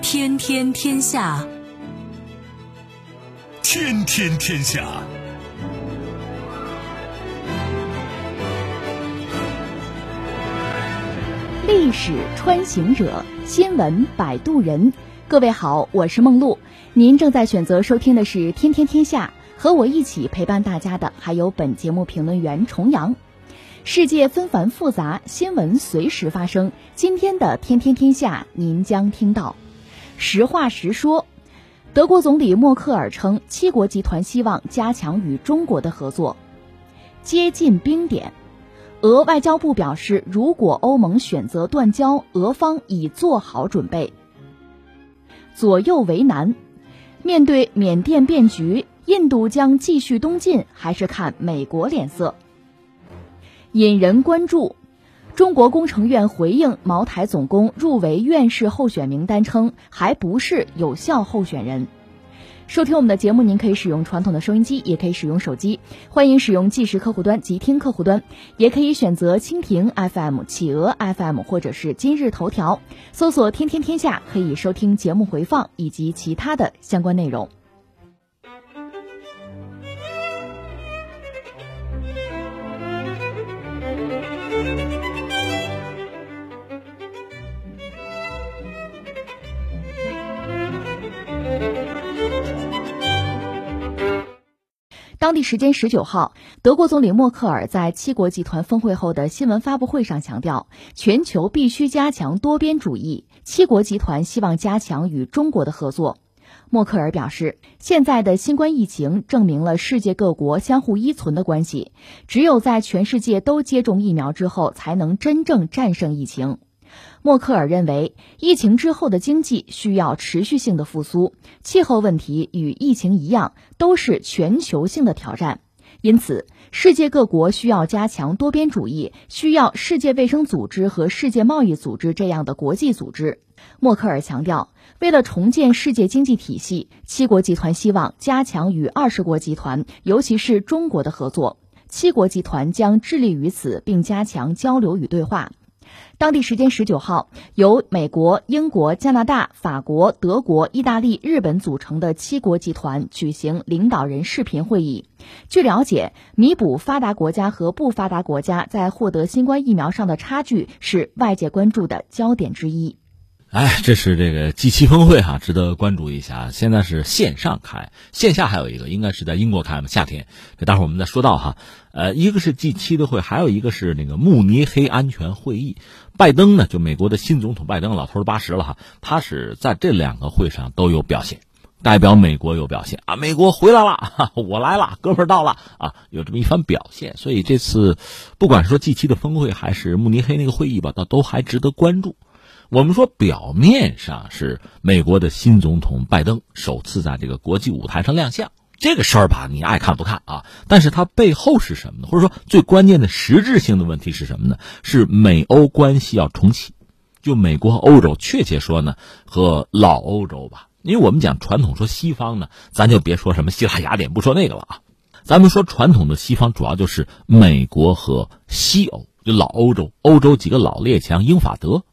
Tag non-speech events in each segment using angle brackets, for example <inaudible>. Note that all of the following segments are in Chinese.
天天天下，天天天下。历史穿行者，新闻摆渡人。各位好，我是梦露。您正在选择收听的是《天天天下》，和我一起陪伴大家的还有本节目评论员重阳。世界纷繁复杂，新闻随时发生。今天的《天天天下》，您将听到：实话实说，德国总理默克尔称，七国集团希望加强与中国的合作，接近冰点。俄外交部表示，如果欧盟选择断交，俄方已做好准备。左右为难，面对缅甸变局，印度将继续东进，还是看美国脸色？引人关注。中国工程院回应茅台总工入围院士候选名单称，还不是有效候选人。收听我们的节目，您可以使用传统的收音机，也可以使用手机。欢迎使用即时客户端即听客户端，也可以选择蜻蜓 FM、企鹅 FM 或者是今日头条，搜索“天天天下”，可以收听节目回放以及其他的相关内容。当地时间十九号，德国总理默克尔在七国集团峰会后的新闻发布会上强调，全球必须加强多边主义。七国集团希望加强与中国的合作。默克尔表示，现在的新冠疫情证明了世界各国相互依存的关系，只有在全世界都接种疫苗之后，才能真正战胜疫情。默克尔认为，疫情之后的经济需要持续性的复苏，气候问题与疫情一样，都是全球性的挑战。因此，世界各国需要加强多边主义，需要世界卫生组织和世界贸易组织这样的国际组织。默克尔强调，为了重建世界经济体系，七国集团希望加强与二十国集团，尤其是中国的合作。七国集团将致力于此，并加强交流与对话。当地时间十九号，由美国、英国、加拿大、法国、德国、意大利、日本组成的七国集团举行领导人视频会议。据了解，弥补发达国家和不发达国家在获得新冠疫苗上的差距是外界关注的焦点之一。哎，这是这个 G 七峰会哈，值得关注一下。现在是线上开，线下还有一个，应该是在英国开嘛，夏天。这待会儿我们再说到哈。呃，一个是 G 七的会，还有一个是那个慕尼黑安全会议。拜登呢，就美国的新总统拜登，老头儿八十了哈，他是在这两个会上都有表现，代表美国有表现啊，美国回来了，我来了，哥们儿到了啊，有这么一番表现。所以这次不管说 G 七的峰会，还是慕尼黑那个会议吧，倒都还值得关注。我们说，表面上是美国的新总统拜登首次在这个国际舞台上亮相，这个事儿吧，你爱看不看啊？但是它背后是什么呢？或者说最关键的实质性的问题是什么呢？是美欧关系要重启，就美国和欧洲，确切说呢，和老欧洲吧。因为我们讲传统说西方呢，咱就别说什么希腊雅典，不说那个了啊。咱们说传统的西方，主要就是美国和西欧，就老欧洲，欧洲几个老列强，英法德。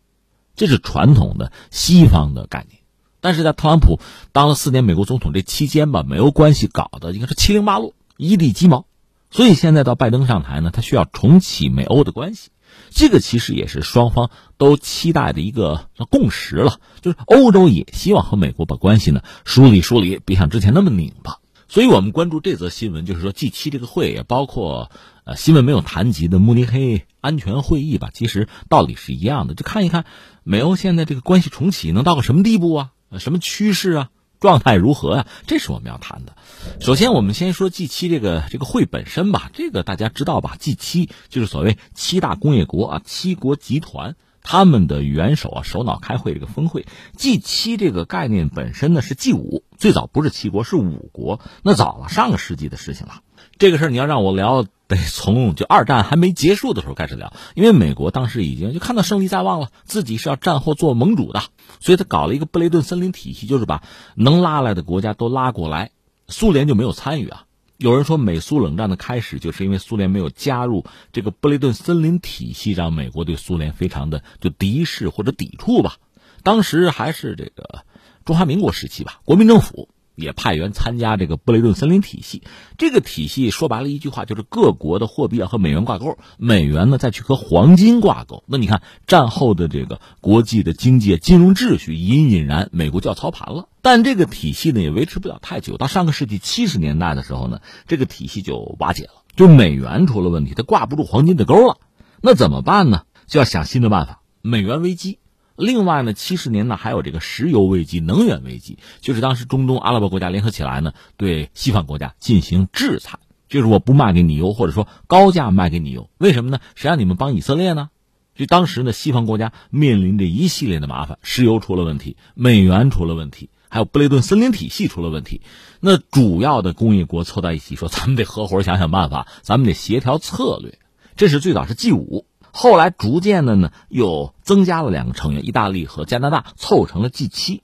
这是传统的西方的概念，但是在特朗普当了四年美国总统这期间吧，美欧关系搞得应该是七零八落、一地鸡毛，所以现在到拜登上台呢，他需要重启美欧的关系，这个其实也是双方都期待的一个共识了，就是欧洲也希望和美国把关系呢梳理梳理，别像之前那么拧巴。所以我们关注这则新闻，就是说 G 七这个会也包括呃新闻没有谈及的慕尼黑安全会议吧，其实道理是一样的，就看一看。美欧现在这个关系重启能到个什么地步啊？什么趋势啊？状态如何呀？这是我们要谈的。首先，我们先说 G 七这个这个会本身吧。这个大家知道吧？G 七就是所谓七大工业国啊，七国集团他们的元首啊首脑开会这个峰会。G 七这个概念本身呢是 G 五，最早不是七国是五国，那早了上个世纪的事情了。这个事儿你要让我聊。<laughs> 得从就二战还没结束的时候开始聊，因为美国当时已经就看到胜利在望了，自己是要战后做盟主的，所以他搞了一个布雷顿森林体系，就是把能拉来的国家都拉过来。苏联就没有参与啊，有人说，美苏冷战的开始就是因为苏联没有加入这个布雷顿森林体系，让美国对苏联非常的就敌视或者抵触吧。当时还是这个中华民国时期吧，国民政府。也派员参加这个布雷顿森林体系，这个体系说白了一句话就是各国的货币要和美元挂钩，美元呢再去和黄金挂钩。那你看战后的这个国际的经济金融秩序隐隐然美国就要操盘了。但这个体系呢也维持不了太久，到上个世纪七十年代的时候呢，这个体系就瓦解了，就美元出了问题，它挂不住黄金的钩了。那怎么办呢？就要想新的办法，美元危机。另外呢，七十年呢还有这个石油危机、能源危机，就是当时中东阿拉伯国家联合起来呢，对西方国家进行制裁，就是我不卖给你油，或者说高价卖给你油，为什么呢？谁让你们帮以色列呢？就当时呢，西方国家面临着一系列的麻烦，石油出了问题，美元出了问题，还有布雷顿森林体系出了问题。那主要的工业国凑在一起说，咱们得合伙想想办法，咱们得协调策略。这是最早是 G 五。后来逐渐的呢，又增加了两个成员，意大利和加拿大凑成了 G 七。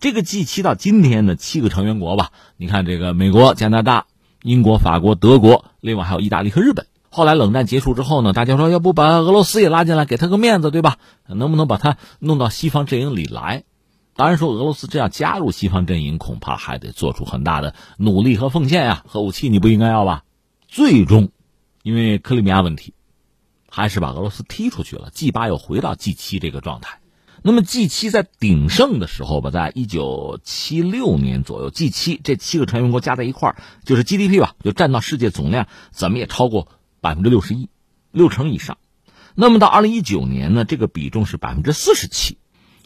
这个 G 七到今天呢，七个成员国吧，你看这个美国、加拿大、英国、法国、德国，另外还有意大利和日本。后来冷战结束之后呢，大家说要不把俄罗斯也拉进来，给他个面子，对吧？能不能把他弄到西方阵营里来？当然说俄罗斯这样加入西方阵营，恐怕还得做出很大的努力和奉献呀。核武器你不应该要吧？最终，因为克里米亚问题。还是把俄罗斯踢出去了，G 八又回到 G 七这个状态。那么 G 七在鼎盛的时候吧，在一九七六年左右，G 七这七个成员国加在一块儿，就是 GDP 吧，就占到世界总量怎么也超过百分之六十一，六成以上。那么到二零一九年呢，这个比重是百分之四十七。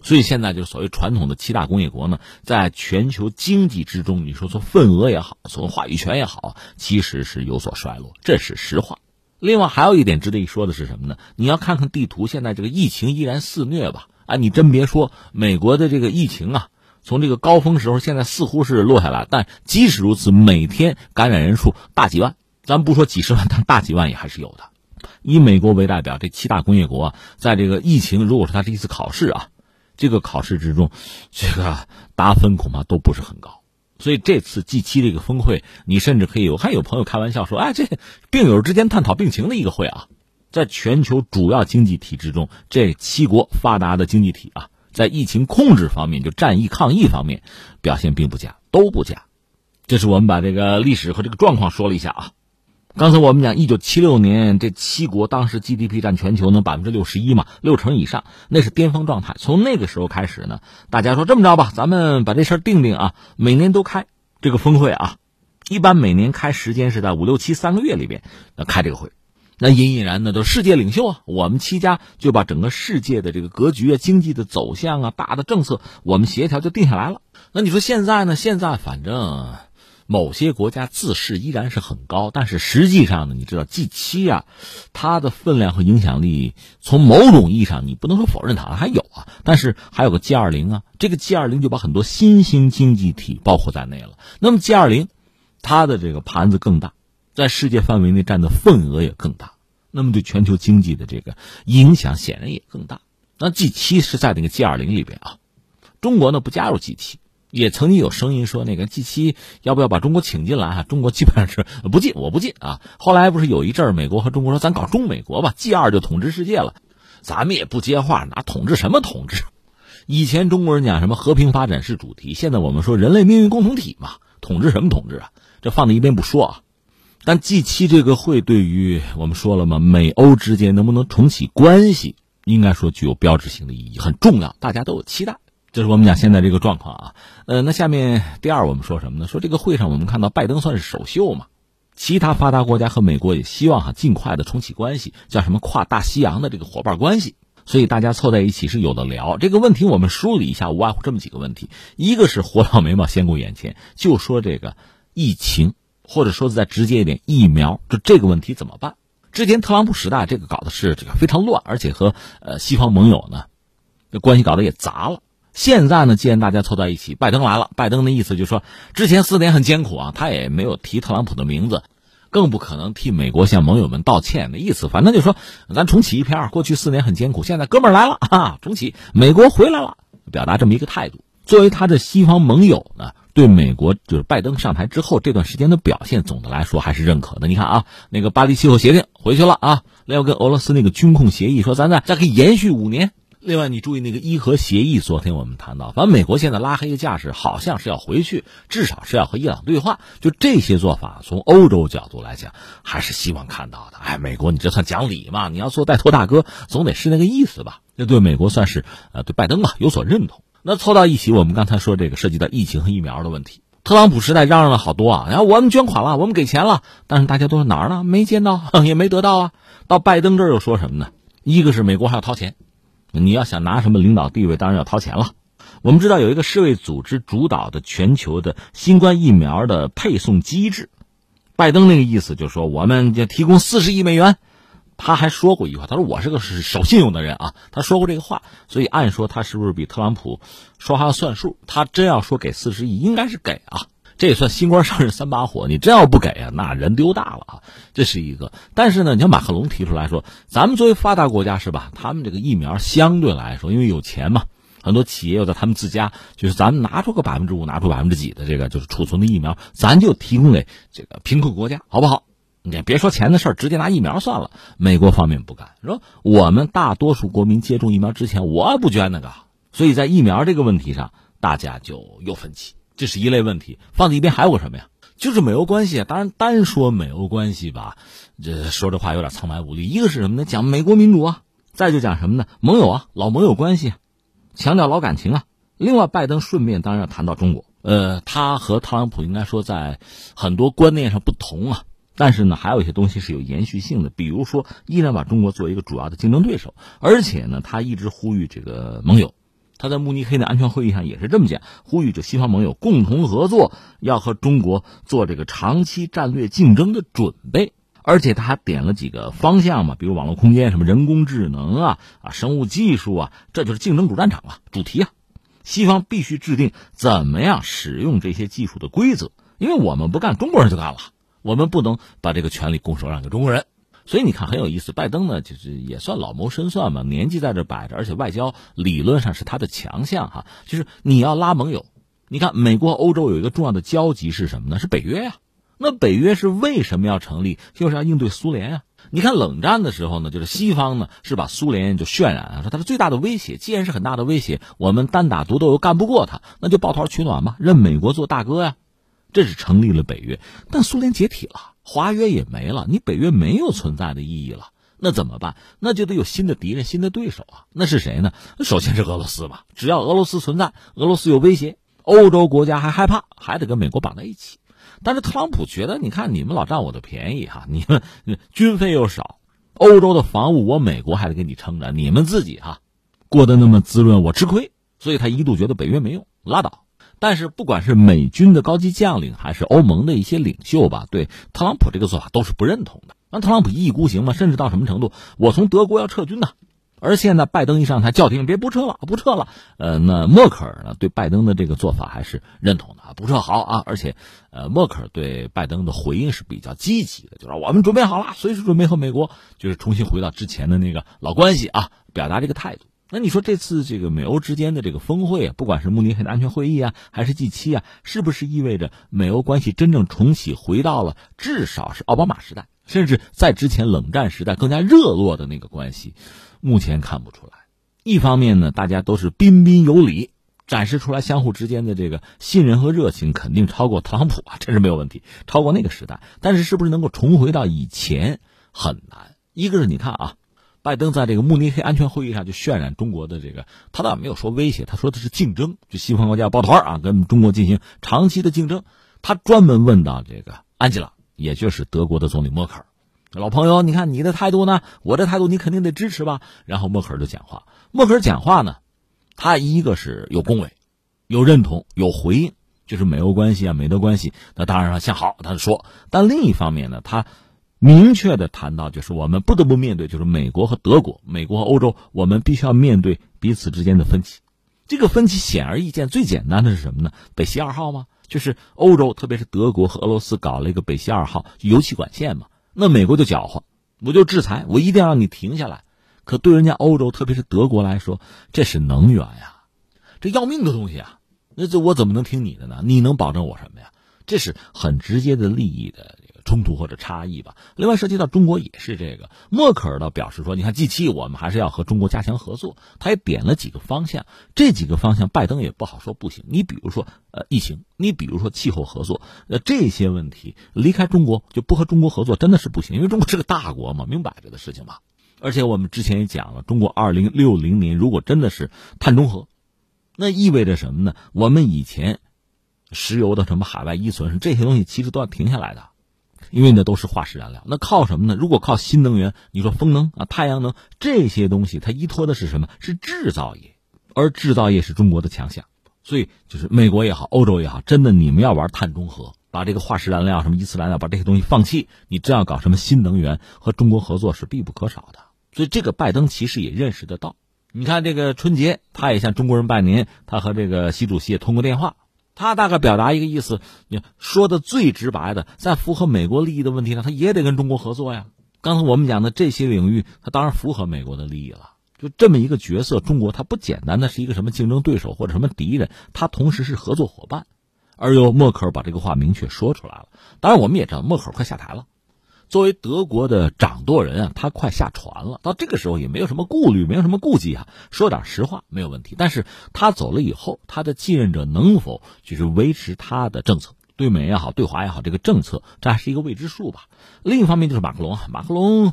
所以现在就是所谓传统的七大工业国呢，在全球经济之中，你说从份额也好，从话语权也好，其实是有所衰落，这是实话。另外还有一点值得一说的是什么呢？你要看看地图，现在这个疫情依然肆虐吧？啊，你真别说，美国的这个疫情啊，从这个高峰时候，现在似乎是落下来，但即使如此，每天感染人数大几万，咱不说几十万，但大几万也还是有的。以美国为代表，这七大工业国在这个疫情，如果说它是一次考试啊，这个考试之中，这个达分恐怕都不是很高。所以这次 G 七这个峰会，你甚至可以，我看有朋友开玩笑说，哎，这病友之间探讨病情的一个会啊，在全球主要经济体之中，这七国发达的经济体啊，在疫情控制方面，就战役抗疫方面表现并不佳，都不佳。这是我们把这个历史和这个状况说了一下啊。刚才我们讲，一九七六年这七国当时 GDP 占全球能百分之六十一嘛，六成以上，那是巅峰状态。从那个时候开始呢，大家说这么着吧，咱们把这事儿定定啊，每年都开这个峰会啊，一般每年开时间是在五六七三个月里边那开这个会，那隐隐然的都世界领袖啊，我们七家就把整个世界的这个格局啊、经济的走向啊、大的政策，我们协调就定下来了。那你说现在呢？现在反正。某些国家自视依然是很高，但是实际上呢，你知道 G 七啊，它的分量和影响力，从某种意义上你不能说否认它还有啊，但是还有个 G 二零啊，这个 G 二零就把很多新兴经济体包括在内了。那么 G 二零，它的这个盘子更大，在世界范围内占的份额也更大，那么对全球经济的这个影响显然也更大。那 G 七是在那个 G 二零里边啊，中国呢不加入 G 七。也曾经有声音说，那个 G 七要不要把中国请进来？啊，中国基本上是不进，我不进啊。后来不是有一阵儿，美国和中国说，咱搞中美国吧，G 二就统治世界了。咱们也不接话，哪统治什么统治？以前中国人讲什么和平发展是主题，现在我们说人类命运共同体嘛，统治什么统治啊？这放在一边不说啊。但 G 七这个会对于我们说了嘛，美欧之间能不能重启关系，应该说具有标志性的意义，很重要，大家都有期待。这是我们讲现在这个状况啊，呃，那下面第二我们说什么呢？说这个会上我们看到拜登算是首秀嘛，其他发达国家和美国也希望哈尽快的重启关系，叫什么跨大西洋的这个伙伴关系，所以大家凑在一起是有的聊。这个问题我们梳理一下，无外乎这么几个问题：一个是活到眉毛先顾眼前，就说这个疫情，或者说再直接一点，疫苗，就这个问题怎么办？之前特朗普时代这个搞的是这个非常乱，而且和呃西方盟友呢，这关系搞得也杂了。现在呢，既然大家凑在一起，拜登来了。拜登的意思就是说，之前四年很艰苦啊，他也没有提特朗普的名字，更不可能替美国向盟友们道歉的意思。反正就说，咱重启一篇，过去四年很艰苦，现在哥们儿来了 <laughs> 啊，重启，美国回来了，表达这么一个态度。作为他的西方盟友呢，对美国就是拜登上台之后这段时间的表现，总的来说还是认可的。你看啊，那个巴黎气候协定回去了啊，那要跟俄罗斯那个军控协议说咱再再可以延续五年。另外，你注意那个伊核协议，昨天我们谈到，反正美国现在拉黑的架势，好像是要回去，至少是要和伊朗对话。就这些做法，从欧洲角度来讲，还是希望看到的。哎，美国，你这算讲理嘛？你要做带头大哥，总得是那个意思吧？这对美国算是呃，对拜登吧有所认同。那凑到一起，我们刚才说这个涉及到疫情和疫苗的问题，特朗普时代嚷嚷了好多啊，然后我们捐款了，我们给钱了，但是大家都说哪儿呢？没见到，<laughs> 也没得到啊。到拜登这儿又说什么呢？一个是美国还要掏钱。你要想拿什么领导地位，当然要掏钱了。我们知道有一个世卫组织主导的全球的新冠疫苗的配送机制，拜登那个意思就是说，我们就提供四十亿美元。他还说过一句话，他说我是个守信用的人啊。他说过这个话，所以按说他是不是比特朗普说话要算数？他真要说给四十亿，应该是给啊。这也算新官上任三把火，你真要不给啊，那人丢大了啊！这是一个。但是呢，你像马克龙提出来说，咱们作为发达国家是吧？他们这个疫苗相对来说，因为有钱嘛，很多企业又在他们自家，就是咱们拿出个百分之五，拿出百分之几的这个就是储存的疫苗，咱就提供给这个贫困国家，好不好？你别说钱的事儿，直接拿疫苗算了。美国方面不干，说我们大多数国民接种疫苗之前，我不捐那个，所以在疫苗这个问题上，大家就有分歧。这是一类问题，放在一边还有个什么呀？就是美欧关系啊。当然，单说美欧关系吧，这说这话有点苍白无力。一个是什么呢？讲美国民主啊，再就讲什么呢？盟友啊，老盟友关系，强调老感情啊。另外，拜登顺便当然要谈到中国。呃，他和特朗普应该说在很多观念上不同啊，但是呢，还有一些东西是有延续性的。比如说，依然把中国作为一个主要的竞争对手，而且呢，他一直呼吁这个盟友。他在慕尼黑的安全会议上也是这么讲，呼吁着西方盟友共同合作，要和中国做这个长期战略竞争的准备。而且他还点了几个方向嘛，比如网络空间、什么人工智能啊、啊生物技术啊，这就是竞争主战场了，主题啊。西方必须制定怎么样使用这些技术的规则，因为我们不干，中国人就干了，我们不能把这个权利拱手让给中国人。所以你看很有意思，拜登呢就是也算老谋深算嘛，年纪在这摆着，而且外交理论上是他的强项哈。就是你要拉盟友，你看美国、欧洲有一个重要的交集是什么呢？是北约呀。那北约是为什么要成立？就是要应对苏联呀。你看冷战的时候呢，就是西方呢是把苏联就渲染啊，说它是最大的威胁。既然是很大的威胁，我们单打独斗又干不过他，那就抱团取暖嘛，认美国做大哥呀。这是成立了北约，但苏联解体了。华约也没了，你北约没有存在的意义了，那怎么办？那就得有新的敌人、新的对手啊！那是谁呢？首先是俄罗斯吧。只要俄罗斯存在，俄罗斯有威胁，欧洲国家还害怕，还得跟美国绑在一起。但是特朗普觉得，你看你们老占我的便宜哈，你们军费又少，欧洲的防务我美国还得给你撑着，你们自己哈过得那么滋润，我吃亏，所以他一度觉得北约没用，拉倒。但是，不管是美军的高级将领，还是欧盟的一些领袖吧，对特朗普这个做法都是不认同的。那特朗普一意孤行嘛，甚至到什么程度？我从德国要撤军呢？而现在拜登一上台，叫停，别不撤了，不撤了。呃，那默克尔呢，对拜登的这个做法还是认同的，不撤好啊。而且，呃，默克尔对拜登的回应是比较积极的，就是我们准备好了，随时准备和美国就是重新回到之前的那个老关系啊，表达这个态度。那你说这次这个美欧之间的这个峰会啊，不管是慕尼黑的安全会议啊，还是 G 七啊，是不是意味着美欧关系真正重启，回到了至少是奥巴马时代，甚至在之前冷战时代更加热络的那个关系？目前看不出来。一方面呢，大家都是彬彬有礼，展示出来相互之间的这个信任和热情，肯定超过特朗普啊，这是没有问题，超过那个时代。但是是不是能够重回到以前，很难。一个是你看啊。拜登在这个慕尼黑安全会议上就渲染中国的这个，他倒没有说威胁，他说的是竞争，就西方国家抱团啊，跟中国进行长期的竞争。他专门问到这个安吉拉，也就是德国的总理默克尔，老朋友，你看你的态度呢？我的态度你肯定得支持吧？然后默克尔就讲话，默克尔讲话呢，他一个是有恭维，有认同，有回应，就是美欧关系啊，美德关系，那当然了向好，他说。但另一方面呢，他。明确的谈到，就是我们不得不面对，就是美国和德国、美国和欧洲，我们必须要面对彼此之间的分歧。这个分歧显而易见，最简单的是什么呢？北溪二号吗？就是欧洲，特别是德国和俄罗斯搞了一个北溪二号油气管线嘛。那美国就搅和，我就制裁，我一定要让你停下来。可对人家欧洲，特别是德国来说，这是能源呀，这要命的东西啊。那这我怎么能听你的呢？你能保证我什么呀？这是很直接的利益的冲突或者差异吧。另外涉及到中国也是这个，默克尔倒表示说，你看 G 七我们还是要和中国加强合作，他也点了几个方向，这几个方向拜登也不好说不行。你比如说呃疫情，你比如说气候合作，呃这些问题离开中国就不和中国合作真的是不行，因为中国是个大国嘛，明摆着的事情嘛。而且我们之前也讲了，中国二零六零年如果真的是碳中和，那意味着什么呢？我们以前。石油的什么海外依存，这些东西其实都要停下来的，因为那都是化石燃料。那靠什么呢？如果靠新能源，你说风能啊、太阳能这些东西，它依托的是什么？是制造业，而制造业是中国的强项。所以，就是美国也好，欧洲也好，真的你们要玩碳中和，把这个化石燃料、什么依次燃料，把这些东西放弃，你真要搞什么新能源，和中国合作是必不可少的。所以，这个拜登其实也认识得到。你看，这个春节，他也向中国人拜年，他和这个习主席也通过电话。他大概表达一个意思，你说的最直白的，在符合美国利益的问题上，他也得跟中国合作呀。刚才我们讲的这些领域，他当然符合美国的利益了。就这么一个角色，中国他不简单的是一个什么竞争对手或者什么敌人，他同时是合作伙伴。而又默克尔把这个话明确说出来了。当然，我们也知道默克尔快下台了。作为德国的掌舵人啊，他快下船了。到这个时候也没有什么顾虑，没有什么顾忌啊，说点实话没有问题。但是他走了以后，他的继任者能否就是维持他的政策，对美也好，对华也好，这个政策这还是一个未知数吧。另一方面就是马克龙，马克龙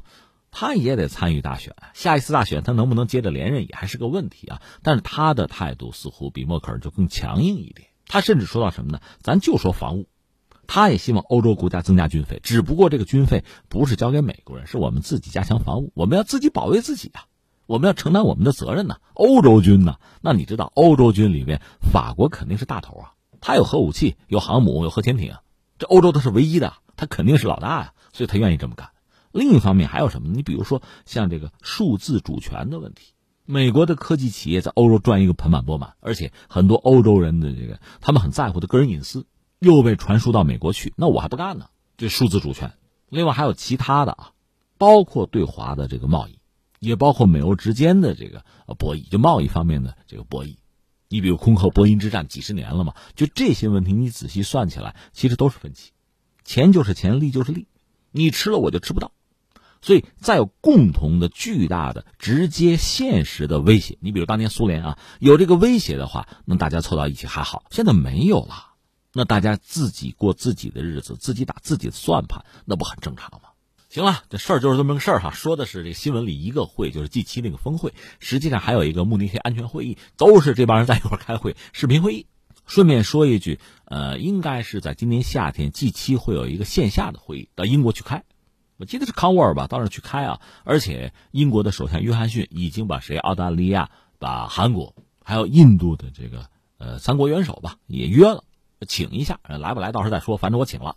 他也得参与大选，下一次大选他能不能接着连任也还是个问题啊。但是他的态度似乎比默克尔就更强硬一点。他甚至说到什么呢？咱就说防务。他也希望欧洲国家增加军费，只不过这个军费不是交给美国人，是我们自己加强防务，我们要自己保卫自己啊，我们要承担我们的责任呢。欧洲军呢？那你知道，欧洲军里面法国肯定是大头啊，他有核武器，有航母，有核潜艇，这欧洲他是唯一的，他肯定是老大呀，所以他愿意这么干。另一方面还有什么？你比如说像这个数字主权的问题，美国的科技企业在欧洲赚一个盆满钵满，而且很多欧洲人的这个他们很在乎的个人隐私。又被传输到美国去，那我还不干呢。这数字主权，另外还有其他的啊，包括对华的这个贸易，也包括美欧之间的这个博弈，就贸易方面的这个博弈。你比如空客波音之战几十年了嘛，就这些问题你仔细算起来，其实都是分歧。钱就是钱，利就是利，你吃了我就吃不到。所以再有共同的巨大的直接现实的威胁，你比如当年苏联啊，有这个威胁的话，那大家凑到一起还好，现在没有了。那大家自己过自己的日子，自己打自己的算盘，那不很正常吗？行了，这事儿就是这么个事儿哈。说的是这新闻里一个会，就是 G 七那个峰会，实际上还有一个慕尼黑安全会议，都是这帮人在一块开会，视频会议。顺便说一句，呃，应该是在今年夏天 G 七会有一个线下的会议，到英国去开。我记得是康沃尔吧，到那儿去开啊。而且英国的首相约翰逊已经把谁，澳大利亚、把韩国，还有印度的这个呃三国元首吧，也约了。请一下，来不来到时候再说。反正我请了，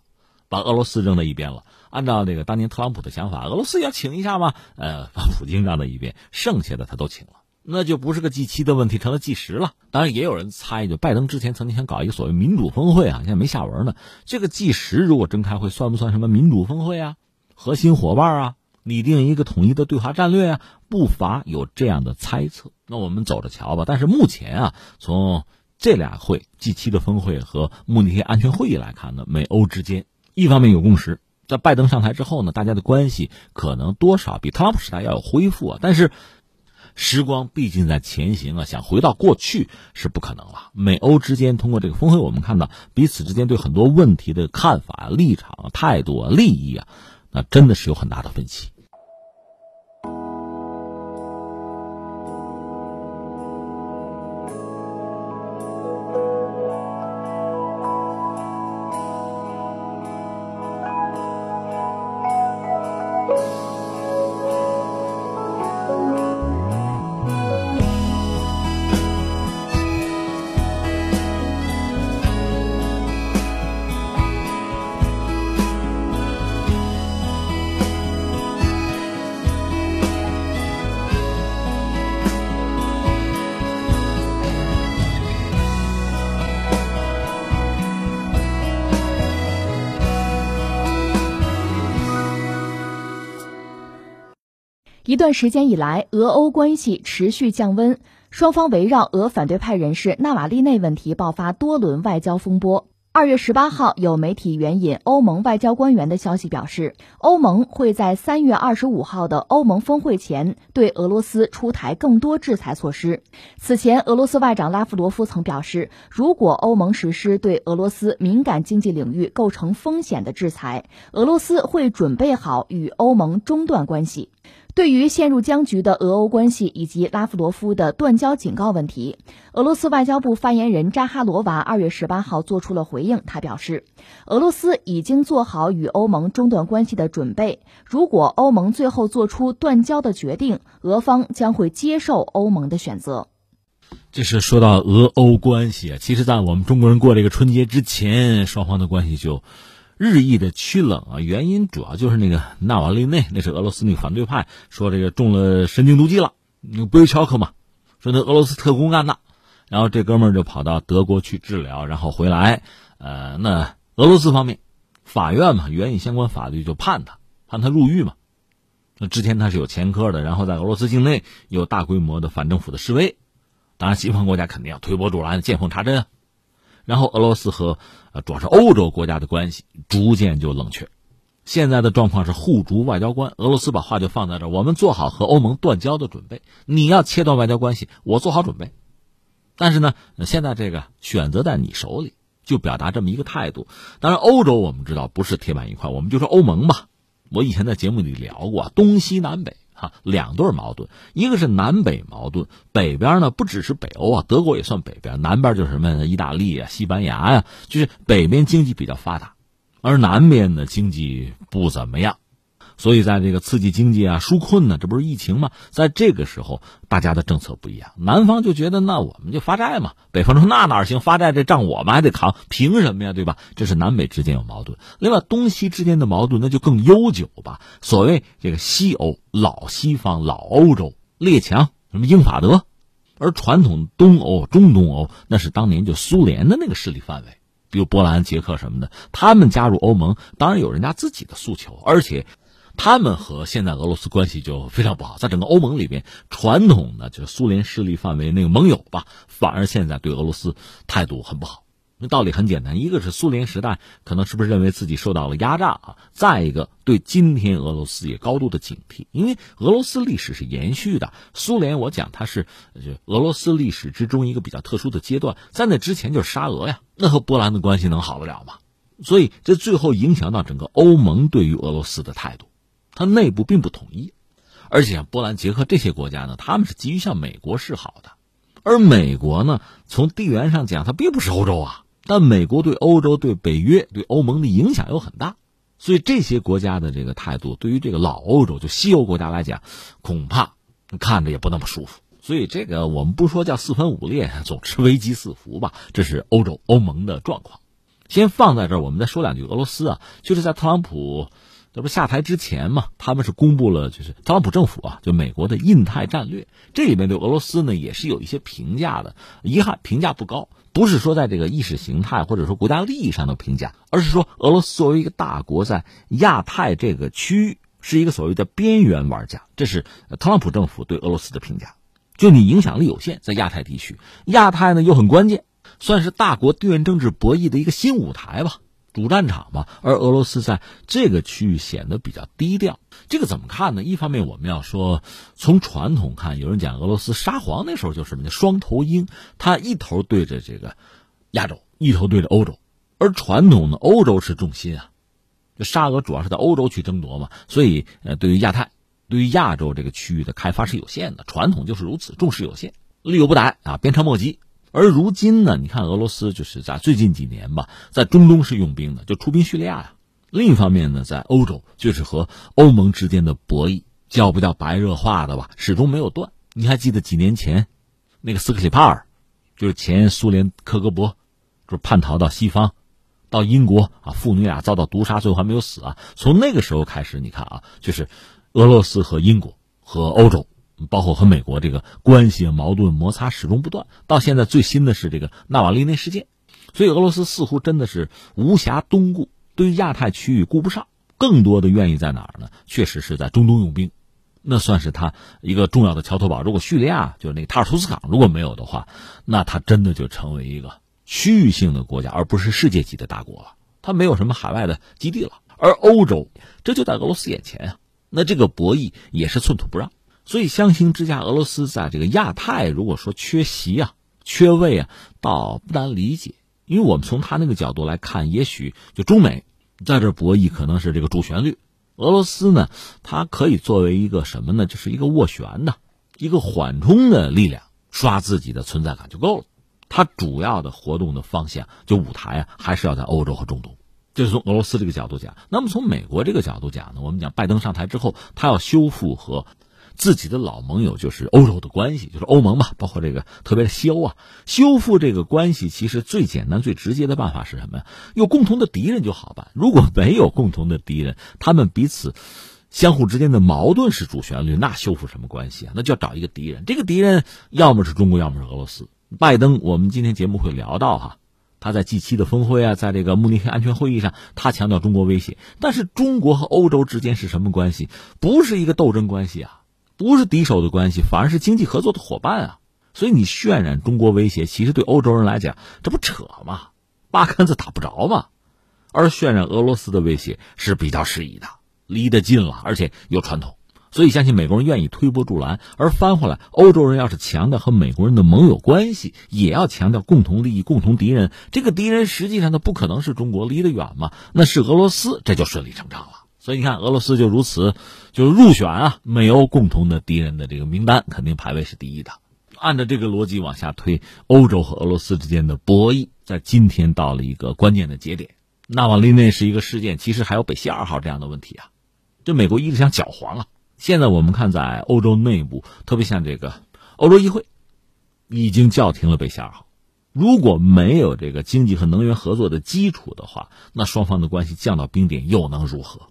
把俄罗斯扔在一边了。按照那个当年特朗普的想法，俄罗斯要请一下吗？呃，把普京让在一边，剩下的他都请了，那就不是个 G 七的问题，成了 G 十了。当然，也有人猜，就拜登之前曾经想搞一个所谓民主峰会啊，现在没下文呢。这个 G 十如果真开会，算不算什么民主峰会啊？核心伙伴啊，拟定一个统一的对华战略啊，不乏有这样的猜测。那我们走着瞧吧。但是目前啊，从这俩会 G 七的峰会和慕尼黑安全会议来看呢，美欧之间一方面有共识，在拜登上台之后呢，大家的关系可能多少比特朗普时代要有恢复啊。但是时光毕竟在前行啊，想回到过去是不可能了。美欧之间通过这个峰会，我们看到彼此之间对很多问题的看法、立场、态度、利益啊，那真的是有很大的分歧。一段时间以来，俄欧关系持续降温。双方围绕俄反对派人士纳瓦利内问题爆发多轮外交风波。二月十八号，有媒体援引欧盟外交官员的消息表示，欧盟会在三月二十五号的欧盟峰会前对俄罗斯出台更多制裁措施。此前，俄罗斯外长拉夫罗夫曾表示，如果欧盟实施对俄罗斯敏感经济领域构成风险的制裁，俄罗斯会准备好与欧盟中断关系。对于陷入僵局的俄欧关系以及拉夫罗夫的断交警告问题，俄罗斯外交部发言人扎哈罗娃二月十八号做出了回应。他表示，俄罗斯已经做好与欧盟中断关系的准备。如果欧盟最后做出断交的决定，俄方将会接受欧盟的选择。这是说到俄欧关系啊，其实，在我们中国人过这个春节之前，双方的关系就。日益的趋冷啊，原因主要就是那个纳瓦利内，那是俄罗斯那个反对派，说这个中了神经毒剂了，那布雷乔克嘛，说那俄罗斯特工干的，然后这哥们儿就跑到德国去治疗，然后回来，呃，那俄罗斯方面，法院嘛，援引相关法律就判他，判他入狱嘛。那之前他是有前科的，然后在俄罗斯境内有大规模的反政府的示威，当然西方国家肯定要推波助澜，见缝插针啊。然后俄罗斯和呃主要是欧洲国家的关系逐渐就冷却，现在的状况是互逐外交官，俄罗斯把话就放在这儿，我们做好和欧盟断交的准备。你要切断外交关系，我做好准备。但是呢，现在这个选择在你手里，就表达这么一个态度。当然，欧洲我们知道不是铁板一块，我们就说欧盟吧。我以前在节目里聊过东西南北。哈，两对矛盾，一个是南北矛盾，北边呢不只是北欧啊，德国也算北边，南边就是什么意大利啊、西班牙呀，就是北边经济比较发达，而南边的经济不怎么样。所以，在这个刺激经济啊、纾困呢，这不是疫情吗？在这个时候，大家的政策不一样。南方就觉得，那我们就发债嘛；北方说，那哪行？发债这账我们还得扛，凭什么呀？对吧？这是南北之间有矛盾。另外，东西之间的矛盾那就更悠久吧。所谓这个西欧、老西方、老欧洲列强，什么英法德，而传统东欧、中东欧，那是当年就苏联的那个势力范围，比如波兰、捷克什么的，他们加入欧盟，当然有人家自己的诉求，而且。他们和现在俄罗斯关系就非常不好，在整个欧盟里边，传统的就是苏联势力范围那个盟友吧，反而现在对俄罗斯态度很不好。那道理很简单，一个是苏联时代可能是不是认为自己受到了压榨啊？再一个，对今天俄罗斯也高度的警惕，因为俄罗斯历史是延续的。苏联我讲它是就俄罗斯历史之中一个比较特殊的阶段，在那之前就是沙俄呀，那和波兰的关系能好得了吗？所以这最后影响到整个欧盟对于俄罗斯的态度。它内部并不统一，而且波兰、捷克这些国家呢，他们是急于向美国示好的，而美国呢，从地缘上讲，它并不是欧洲啊。但美国对欧洲、对北约、对欧盟的影响又很大，所以这些国家的这个态度，对于这个老欧洲就西欧国家来讲，恐怕看着也不那么舒服。所以这个我们不说叫四分五裂，<laughs> 总之危机四伏吧。这是欧洲、欧盟的状况。先放在这儿，我们再说两句俄罗斯啊，就是在特朗普。这不下台之前嘛，他们是公布了，就是特朗普政府啊，就美国的印太战略，这里面对俄罗斯呢也是有一些评价的。遗憾，评价不高，不是说在这个意识形态或者说国家利益上的评价，而是说俄罗斯作为一个大国，在亚太这个区域是一个所谓的边缘玩家。这是特朗普政府对俄罗斯的评价，就你影响力有限，在亚太地区，亚太呢又很关键，算是大国地缘政治博弈的一个新舞台吧。主战场嘛，而俄罗斯在这个区域显得比较低调。这个怎么看呢？一方面，我们要说从传统看，有人讲俄罗斯沙皇那时候就是什么呢？双头鹰，他一头对着这个亚洲，一头对着欧洲。而传统的欧洲是重心啊，就沙俄主要是在欧洲去争夺嘛，所以呃，对于亚太、对于亚洲这个区域的开发是有限的。传统就是如此，重视有限，力有不逮啊，鞭长莫及。而如今呢，你看俄罗斯就是在最近几年吧，在中东是用兵的，就出兵叙利亚呀。另一方面呢，在欧洲就是和欧盟之间的博弈，叫不叫白热化的吧，始终没有断。你还记得几年前，那个斯克里帕尔，就是前苏联克格勃，就是叛逃到西方，到英国啊，父女俩遭到毒杀，最后还没有死啊。从那个时候开始，你看啊，就是俄罗斯和英国和欧洲。包括和美国这个关系矛盾摩擦始终不断，到现在最新的是这个纳瓦利内事件，所以俄罗斯似乎真的是无暇东顾，对于亚太区域顾不上，更多的愿意在哪儿呢？确实是在中东用兵。那算是他一个重要的桥头堡。如果叙利亚就是那个塔尔图斯港如果没有的话，那他真的就成为一个区域性的国家，而不是世界级的大国了。他没有什么海外的基地了。而欧洲这就在俄罗斯眼前啊，那这个博弈也是寸土不让。所以，相形之下，俄罗斯在这个亚太如果说缺席啊、缺位啊，倒不难理解。因为我们从他那个角度来看，也许就中美在这博弈可能是这个主旋律。俄罗斯呢，它可以作为一个什么呢？就是一个斡旋的、一个缓冲的力量，刷自己的存在感就够了。它主要的活动的方向，就舞台啊，还是要在欧洲和中东。这是从俄罗斯这个角度讲。那么从美国这个角度讲呢，我们讲拜登上台之后，他要修复和。自己的老盟友就是欧洲的关系，就是欧盟嘛，包括这个特别是西欧啊，修复这个关系，其实最简单、最直接的办法是什么呀？有共同的敌人就好办。如果没有共同的敌人，他们彼此相互之间的矛盾是主旋律，那修复什么关系啊？那就要找一个敌人，这个敌人要么是中国，要么是俄罗斯。拜登，我们今天节目会聊到哈，他在 G 七的峰会啊，在这个慕尼黑安全会议上，他强调中国威胁，但是中国和欧洲之间是什么关系？不是一个斗争关系啊。不是敌手的关系，反而是经济合作的伙伴啊！所以你渲染中国威胁，其实对欧洲人来讲，这不扯吗？八竿子打不着嘛。而渲染俄罗斯的威胁是比较适宜的，离得近了，而且有传统，所以相信美国人愿意推波助澜。而翻回来，欧洲人要是强调和美国人的盟友关系，也要强调共同利益、共同敌人。这个敌人实际上他不可能是中国，离得远嘛，那是俄罗斯，这就顺理成章了。所以你看，俄罗斯就如此，就入选啊，美欧共同的敌人的这个名单，肯定排位是第一的。按照这个逻辑往下推，欧洲和俄罗斯之间的博弈，在今天到了一个关键的节点。纳瓦利内是一个事件，其实还有北溪二号这样的问题啊。这美国一直想搅黄啊。现在我们看，在欧洲内部，特别像这个欧洲议会，已经叫停了北溪二号。如果没有这个经济和能源合作的基础的话，那双方的关系降到冰点又能如何？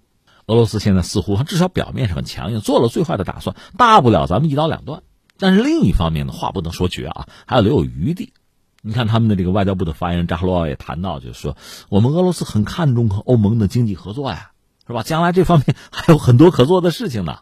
俄罗斯现在似乎至少表面上很强硬，做了最坏的打算，大不了咱们一刀两断。但是另一方面呢，话不能说绝啊，还要留有余地。你看他们的这个外交部的发言人扎哈罗娃也谈到，就是说我们俄罗斯很看重和欧盟的经济合作呀，是吧？将来这方面还有很多可做的事情呢，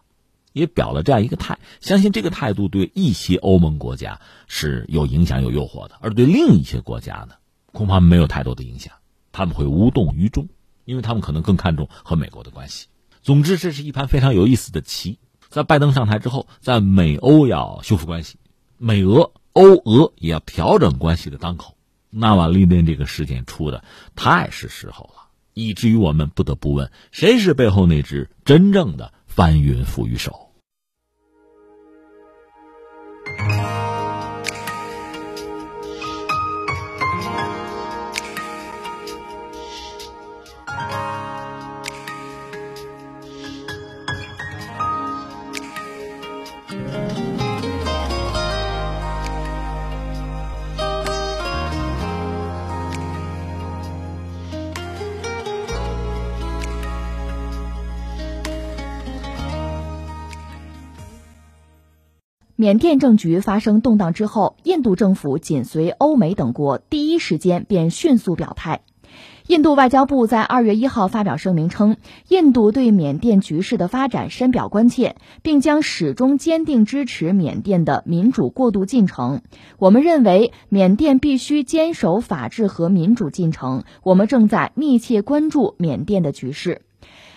也表了这样一个态。相信这个态度对一些欧盟国家是有影响、有诱惑的，而对另一些国家呢，恐怕没有太多的影响，他们会无动于衷，因为他们可能更看重和美国的关系。总之，这是一盘非常有意思的棋。在拜登上台之后，在美欧要修复关系，美俄、欧俄也要调整关系的当口，纳瓦利内这个事件出的太是时候了，以至于我们不得不问：谁是背后那只真正的翻云覆雨手？缅甸政局发生动荡之后，印度政府紧随欧美等国，第一时间便迅速表态。印度外交部在二月一号发表声明称，印度对缅甸局势的发展深表关切，并将始终坚定支持缅甸的民主过渡进程。我们认为，缅甸必须坚守法治和民主进程。我们正在密切关注缅甸的局势。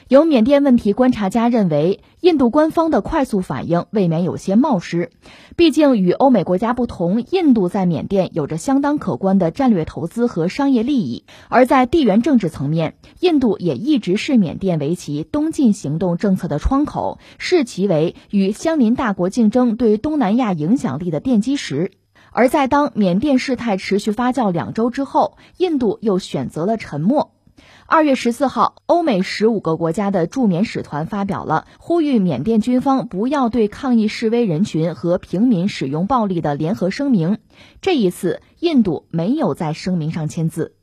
有缅甸问题观察家认为，印度官方的快速反应未免有些冒失。毕竟与欧美国家不同，印度在缅甸有着相当可观的战略投资和商业利益。而在地缘政治层面，印度也一直视缅甸为其东进行动政策的窗口，视其为与相邻大国竞争对东南亚影响力的奠基石。而在当缅甸事态持续发酵两周之后，印度又选择了沉默。二月十四号，欧美十五个国家的驻缅使团发表了呼吁缅甸军方不要对抗议示威人群和平民使用暴力的联合声明。这一次，印度没有在声明上签字。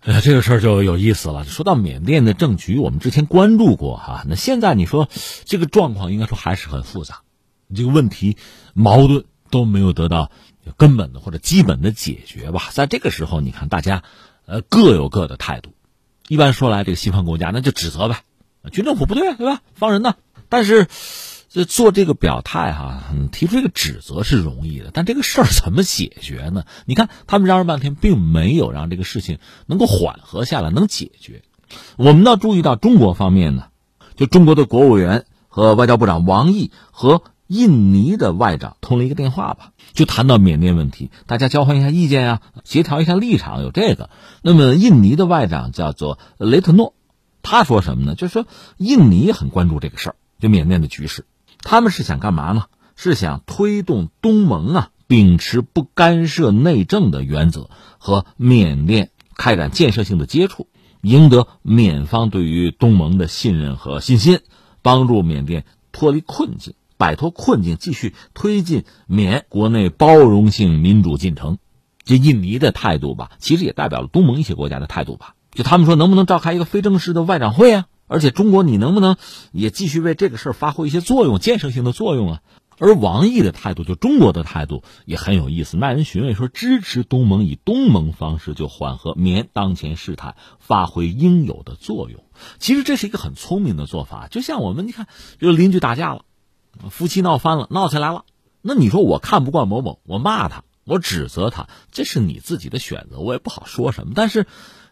哎，这个事儿就有意思了。说到缅甸的政局，我们之前关注过哈，那现在你说这个状况应该说还是很复杂，这个问题矛盾都没有得到根本的或者基本的解决吧？在这个时候，你看大家呃各有各的态度。一般说来，这个西方国家那就指责呗，军政府不对，对吧？放人呢。但是，这做这个表态哈，提出这个指责是容易的，但这个事儿怎么解决呢？你看他们嚷嚷半天，并没有让这个事情能够缓和下来，能解决。我们倒注意到中国方面呢，就中国的国务员和外交部长王毅和印尼的外长通了一个电话吧，就谈到缅甸问题，大家交换一下意见啊，协调一下立场，有这个。那么印尼的外长叫做雷特诺，他说什么呢？就是说印尼很关注这个事儿，就缅甸的局势。他们是想干嘛呢？是想推动东盟啊，秉持不干涉内政的原则，和缅甸开展建设性的接触，赢得缅方对于东盟的信任和信心，帮助缅甸脱离困境，摆脱困境，继续推进缅国内包容性民主进程。这印尼的态度吧，其实也代表了东盟一些国家的态度吧。就他们说，能不能召开一个非正式的外长会啊？而且中国，你能不能也继续为这个事儿发挥一些作用，建设性的作用啊？而王毅的态度，就中国的态度也很有意思，耐人寻味。说支持东盟以东盟方式就缓和缅当前事态，发挥应有的作用。其实这是一个很聪明的做法。就像我们，你看，就邻居打架了，夫妻闹翻了，闹起来了，那你说我看不惯某某，我骂他，我指责他，这是你自己的选择，我也不好说什么。但是，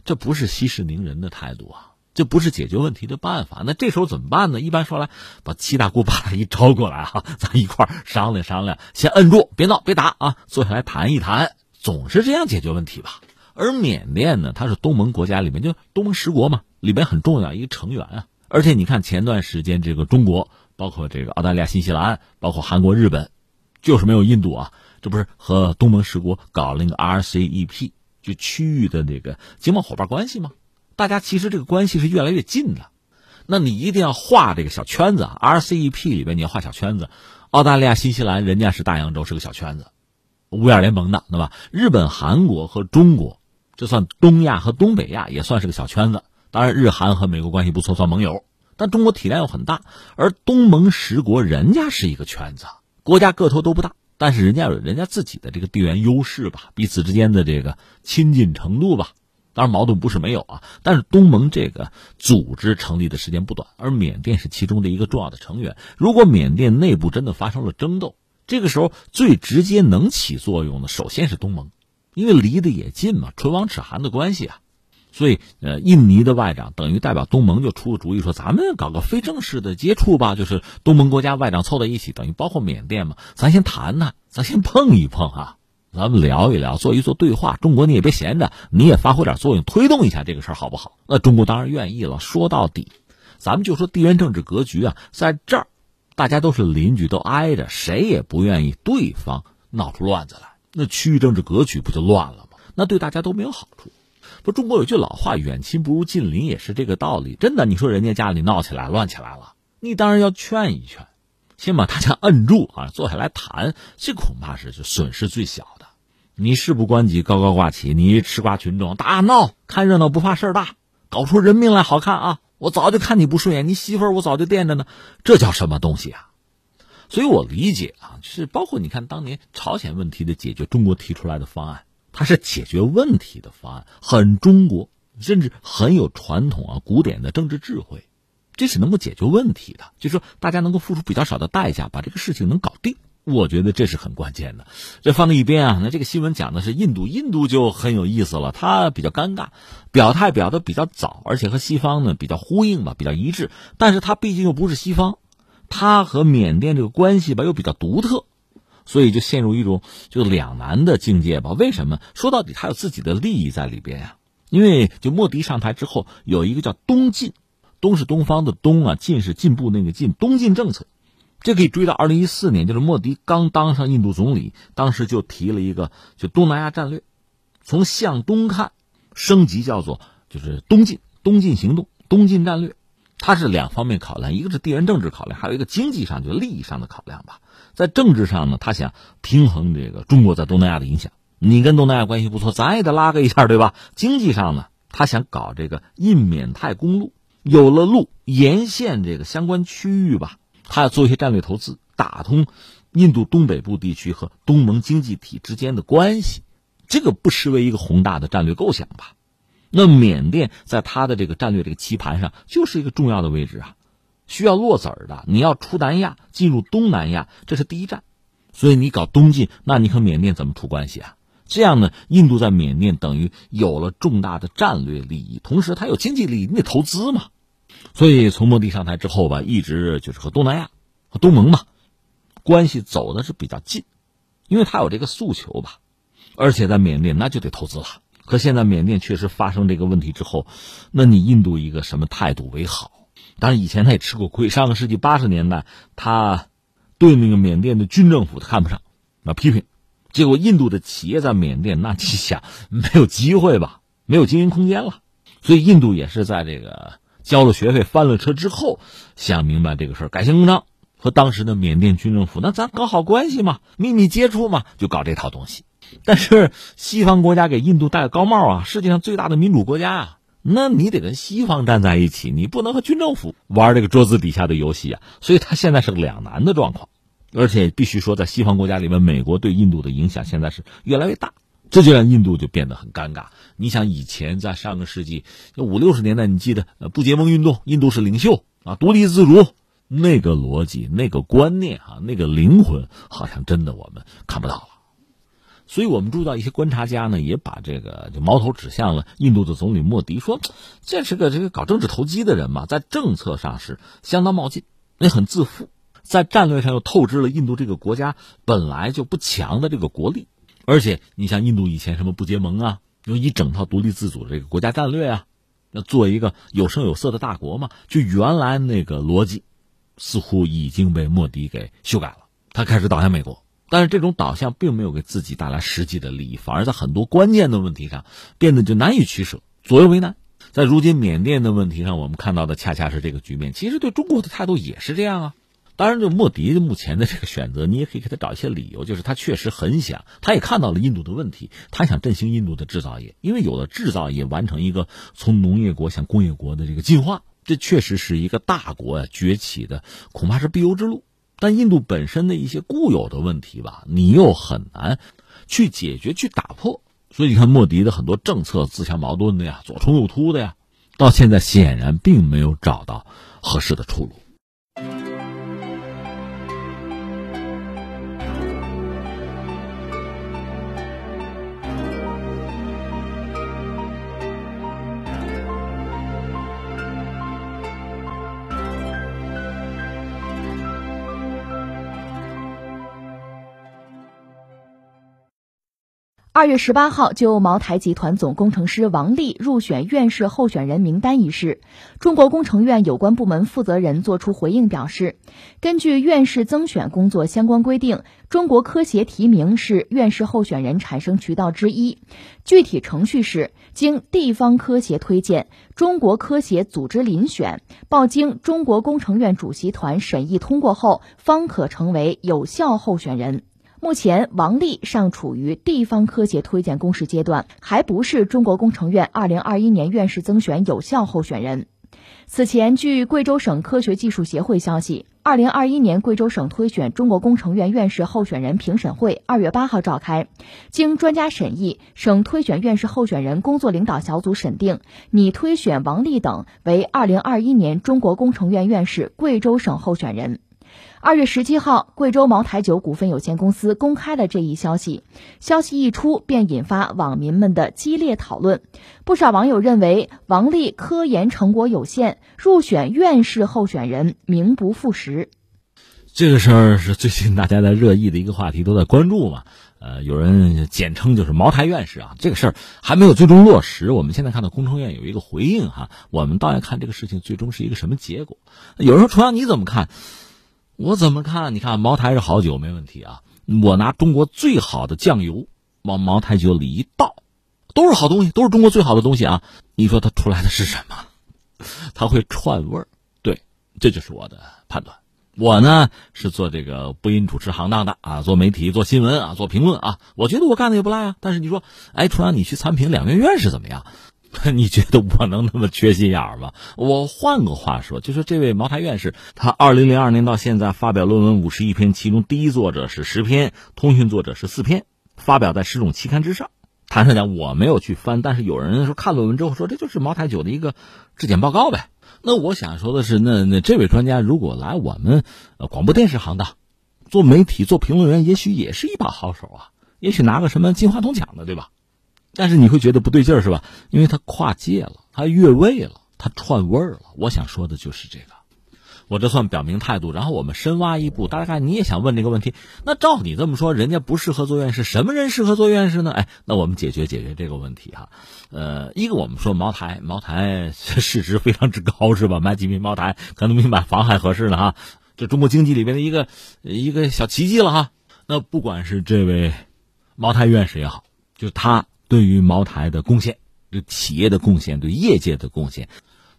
这不是息事宁人的态度啊。这不是解决问题的办法，那这时候怎么办呢？一般说来，把七大姑八大姨招过来哈，<laughs> 咱一块儿商量商量，先摁住，别闹，别打啊，坐下来谈一谈，总是这样解决问题吧。而缅甸呢，它是东盟国家里面就东盟十国嘛，里面很重要一个成员啊。而且你看前段时间这个中国，包括这个澳大利亚、新西兰，包括韩国、日本，就是没有印度啊，这不是和东盟十国搞了那个 RCEP，就区域的那个经贸伙伴关系吗？大家其实这个关系是越来越近的，那你一定要画这个小圈子！RCEP 里边你要画小圈子，澳大利亚、新西兰人家是大洋洲是个小圈子，五眼联盟的，对吧？日本、韩国和中国，这算东亚和东北亚也算是个小圈子。当然，日韩和美国关系不错，算盟友，但中国体量又很大。而东盟十国人家是一个圈子，国家个头都不大，但是人家有人家自己的这个地缘优势吧，彼此之间的这个亲近程度吧。当然，矛盾不是没有啊，但是东盟这个组织成立的时间不短，而缅甸是其中的一个重要的成员。如果缅甸内部真的发生了争斗，这个时候最直接能起作用的，首先是东盟，因为离得也近嘛，唇亡齿寒的关系啊。所以，呃，印尼的外长等于代表东盟就出个主意，说咱们搞个非正式的接触吧，就是东盟国家外长凑在一起，等于包括缅甸嘛，咱先谈谈，咱先碰一碰啊。<laughs> 咱们聊一聊，做一做对话。中国你也别闲着，你也发挥点作用，推动一下这个事儿，好不好？那中国当然愿意了。说到底，咱们就说地缘政治格局啊，在这儿，大家都是邻居，都挨着，谁也不愿意对方闹出乱子来，那区域政治格局不就乱了吗？那对大家都没有好处。不，中国有句老话，远亲不如近邻，也是这个道理。真的，你说人家家里闹起来、乱起来了，你当然要劝一劝，先把大家摁住啊，坐下来谈，这恐怕是就损失最小的。你事不关己，高高挂起，你吃瓜群众，大闹看热闹不怕事儿大，搞出人命来好看啊！我早就看你不顺眼，你媳妇儿我早就惦着呢，这叫什么东西啊？所以我理解啊，就是包括你看当年朝鲜问题的解决，中国提出来的方案，它是解决问题的方案，很中国，甚至很有传统啊、古典的政治智慧，这是能够解决问题的，就是说大家能够付出比较少的代价，把这个事情能搞定。我觉得这是很关键的，这放在一边啊。那这个新闻讲的是印度，印度就很有意思了。它比较尴尬，表态表的比较早，而且和西方呢比较呼应吧，比较一致。但是它毕竟又不是西方，它和缅甸这个关系吧又比较独特，所以就陷入一种就两难的境界吧。为什么？说到底，他有自己的利益在里边呀。因为就莫迪上台之后，有一个叫“东进”，东是东方的东啊，进是进步那个进，东进政策。这可以追到二零一四年，就是莫迪刚当上印度总理，当时就提了一个就东南亚战略，从向东看，升级叫做就是东进，东进行动，东进战略，它是两方面考量，一个是地缘政治考量，还有一个经济上就利益上的考量吧。在政治上呢，他想平衡这个中国在东南亚的影响，你跟东南亚关系不错，咱也得拉个一下，对吧？经济上呢，他想搞这个印缅泰公路，有了路沿线这个相关区域吧。他要做一些战略投资，打通印度东北部地区和东盟经济体之间的关系，这个不失为一个宏大的战略构想吧。那缅甸在他的这个战略这个棋盘上就是一个重要的位置啊，需要落子儿的。你要出南亚，进入东南亚，这是第一站。所以你搞东进，那你和缅甸怎么处关系啊？这样呢，印度在缅甸等于有了重大的战略利益，同时它有经济利益，你得投资嘛。所以从莫迪上台之后吧，一直就是和东南亚、和东盟嘛关系走的是比较近，因为他有这个诉求吧。而且在缅甸那就得投资了。可现在缅甸确实发生这个问题之后，那你印度一个什么态度为好？当然以前他也吃过亏，上个世纪八十年代他。对那个缅甸的军政府他看不上，那批评，结果印度的企业在缅甸，那你想没有机会吧？没有经营空间了，所以印度也是在这个交了学费翻了车之后，想明白这个事儿，改弦更张，和当时的缅甸军政府那咱搞好关系嘛，秘密接触嘛，就搞这套东西。但是西方国家给印度戴高帽啊，世界上最大的民主国家啊，那你得跟西方站在一起，你不能和军政府玩这个桌子底下的游戏啊。所以他现在是个两难的状况。而且必须说，在西方国家里面，美国对印度的影响现在是越来越大，这就让印度就变得很尴尬。你想，以前在上个世纪五六十年代，你记得不结盟运动，印度是领袖啊，独立自主，那个逻辑、那个观念啊，那个灵魂，好像真的我们看不到了。所以我们注意到一些观察家呢，也把这个就矛头指向了印度的总理莫迪，说这是个这个搞政治投机的人嘛，在政策上是相当冒进，也很自负。在战略上又透支了印度这个国家本来就不强的这个国力，而且你像印度以前什么不结盟啊，有一整套独立自主的这个国家战略啊，那做一个有声有色的大国嘛，就原来那个逻辑，似乎已经被莫迪给修改了。他开始倒向美国，但是这种导向并没有给自己带来实际的利益，反而在很多关键的问题上变得就难以取舍，左右为难。在如今缅甸的问题上，我们看到的恰恰是这个局面。其实对中国的态度也是这样啊。当然，就莫迪目前的这个选择，你也可以给他找一些理由，就是他确实很想，他也看到了印度的问题，他想振兴印度的制造业，因为有了制造业，完成一个从农业国向工业国的这个进化，这确实是一个大国崛起的恐怕是必由之路。但印度本身的一些固有的问题吧，你又很难去解决、去打破，所以你看莫迪的很多政策自相矛盾的呀，左冲右突的呀，到现在显然并没有找到合适的出路。二月十八号，就茅台集团总工程师王力入选院士候选人名单一事，中国工程院有关部门负责人作出回应，表示，根据院士增选工作相关规定，中国科协提名是院士候选人产生渠道之一，具体程序是经地方科协推荐，中国科协组织遴选，报经中国工程院主席团审议通过后，方可成为有效候选人。目前，王丽尚处于地方科协推荐公示阶段，还不是中国工程院二零二一年院士增选有效候选人。此前，据贵州省科学技术协会消息，二零二一年贵州省推选中国工程院院士候选人评审会二月八号召开，经专家审议，省推选院士候选人工作领导小组审定，拟推选王丽等为二零二一年中国工程院院士贵州省候选人。二月十七号，贵州茅台酒股份有限公司公开了这一消息。消息一出，便引发网民们的激烈讨论。不少网友认为，王丽科研成果有限，入选院士候选人名不副实。这个事儿是最近大家在热议的一个话题，都在关注嘛。呃，有人简称就是茅台院士啊。这个事儿还没有最终落实。我们现在看到工程院有一个回应哈，我们倒要看这个事情最终是一个什么结果。有人说，重阳你怎么看？我怎么看？你看茅台是好酒，没问题啊。我拿中国最好的酱油往茅台酒里一倒，都是好东西，都是中国最好的东西啊。你说它出来的是什么？<laughs> 它会串味儿。对，这就是我的判断。我呢是做这个播音主持行当的啊，做媒体、做新闻啊，做评论啊。我觉得我干的也不赖啊。但是你说，哎，突然你去参评两院院士怎么样？<laughs> 你觉得我能那么缺心眼儿吗？我换个话说，就说这位茅台院士，他二零零二年到现在发表论文五十一篇，其中第一作者是十篇，通讯作者是四篇，发表在十种期刊之上。坦率讲，我没有去翻，但是有人说看论文之后说这就是茅台酒的一个质检报告呗。那我想说的是，那那这位专家如果来我们呃广播电视行当做媒体、做评论员，也许也是一把好手啊，也许拿个什么金话筒奖的，对吧？但是你会觉得不对劲儿，是吧？因为他跨界了，他越位了，他串味儿了。我想说的就是这个，我这算表明态度。然后我们深挖一步，大概你也想问这个问题。那照你这么说，人家不适合做院士，什么人适合做院士呢？哎，那我们解决解决这个问题哈。呃，一个我们说茅台，茅台市值非常之高，是吧？买几瓶茅台可能比买房还合适呢哈。这中国经济里边的一个一个小奇迹了哈。那不管是这位茅台院士也好，就他。对于茅台的贡献，对企业的贡献，对业界的贡献，